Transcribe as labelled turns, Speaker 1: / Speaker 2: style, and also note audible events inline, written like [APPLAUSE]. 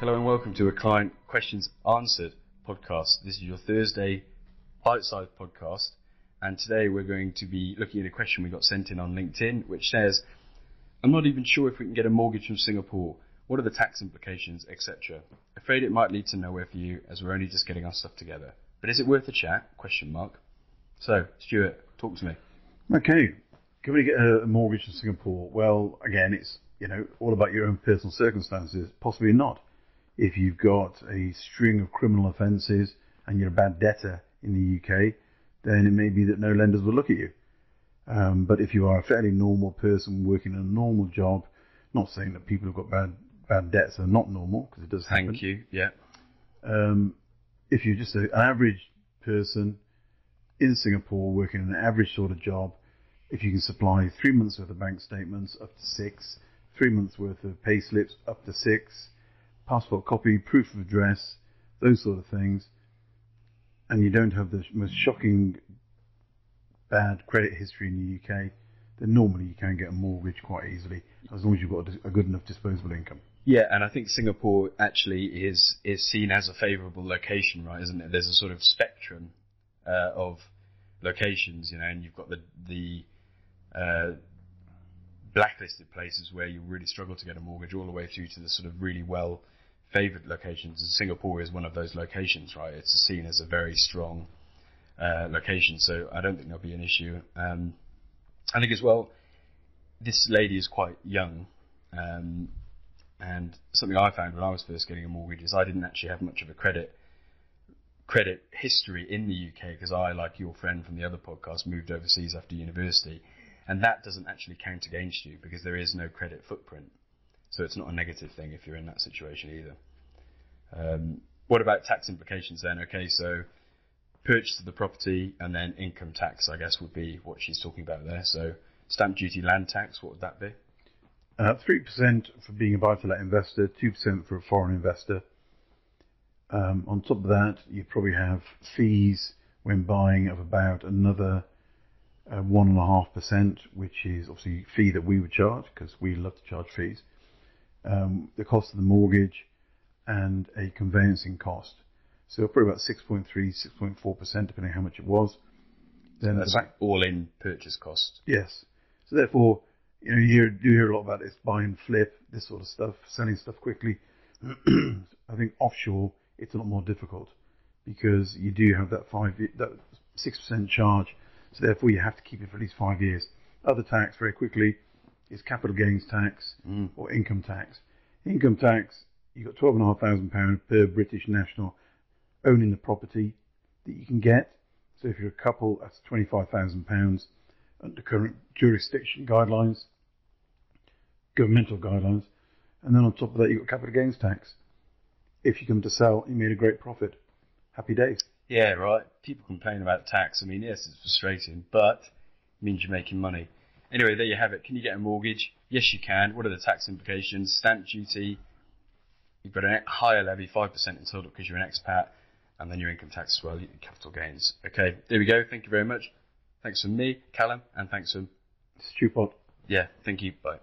Speaker 1: Hello and welcome to a Client Questions Answered podcast. This is your Thursday bite-sized podcast, and today we're going to be looking at a question we got sent in on LinkedIn, which says, "I'm not even sure if we can get a mortgage from Singapore. What are the tax implications, etc. Afraid it might lead to nowhere for you, as we're only just getting our stuff together. But is it worth a chat? Question mark. So, Stuart, talk to me.
Speaker 2: Okay, can we get a mortgage in Singapore? Well, again, it's you know all about your own personal circumstances. Possibly not. If you've got a string of criminal offences and you're a bad debtor in the UK, then it may be that no lenders will look at you. Um, but if you are a fairly normal person working a normal job, not saying that people who've got bad bad debts are not normal because it does happen.
Speaker 1: Thank you. Yeah.
Speaker 2: Um, if you're just a, an average person in Singapore working an average sort of job, if you can supply three months worth of bank statements up to six, three months worth of pay slips up to six, passport copy, proof of address, those sort of things, and you don't have the most shocking bad credit history in the UK, then normally you can get a mortgage quite easily as long as you've got a good enough disposable income.
Speaker 1: Yeah, and I think Singapore actually is is seen as a favourable location, right? Isn't it? There's a sort of spectrum uh, of locations, you know, and you've got the the uh, blacklisted places where you really struggle to get a mortgage, all the way through to the sort of really well favoured locations. And Singapore is one of those locations, right? It's seen as a very strong uh, location, so I don't think there'll be an issue. Um, I think as well, this lady is quite young. Um, and something I found when I was first getting a mortgage is I didn't actually have much of a credit credit history in the UK because I, like your friend from the other podcast, moved overseas after university, and that doesn't actually count against you because there is no credit footprint. So it's not a negative thing if you're in that situation either. Um, what about tax implications then? Okay, so purchase of the property and then income tax, I guess, would be what she's talking about there. So stamp duty, land tax, what would that be?
Speaker 2: Uh, 3% for being a buy-to-let investor, 2% for a foreign investor. Um, on top of that, you probably have fees when buying of about another uh, 1.5%, which is obviously a fee that we would charge because we love to charge fees. Um, the cost of the mortgage and a conveyancing cost. So probably about 6.3, 6.4%, depending on how much it was.
Speaker 1: Then so that's the back, all in purchase cost.
Speaker 2: Yes. So therefore, you know, you hear, you hear a lot about this buy and flip, this sort of stuff, selling stuff quickly. [CLEARS THROAT] I think offshore it's a lot more difficult because you do have that five that six percent charge, so therefore you have to keep it for at least five years. Other tax very quickly is capital gains tax mm. or income tax. Income tax you've got twelve and a half thousand pounds per British national owning the property that you can get. So if you're a couple, that's twenty five thousand pounds under current jurisdiction guidelines, governmental guidelines. And then on top of that, you've got capital gains tax. If you come to sell, you made a great profit. Happy days.
Speaker 1: Yeah, right. People complain about tax. I mean, yes, it's frustrating, but it means you're making money. Anyway, there you have it. Can you get a mortgage? Yes, you can. What are the tax implications? Stamp duty. You've got a higher levy, 5% in total because you're an expat, and then your income tax as well, capital gains. Okay, there we go. Thank you very much. Thanks from me, Callum, and thanks from
Speaker 2: Stupid.
Speaker 1: Yeah, thank you. Bye.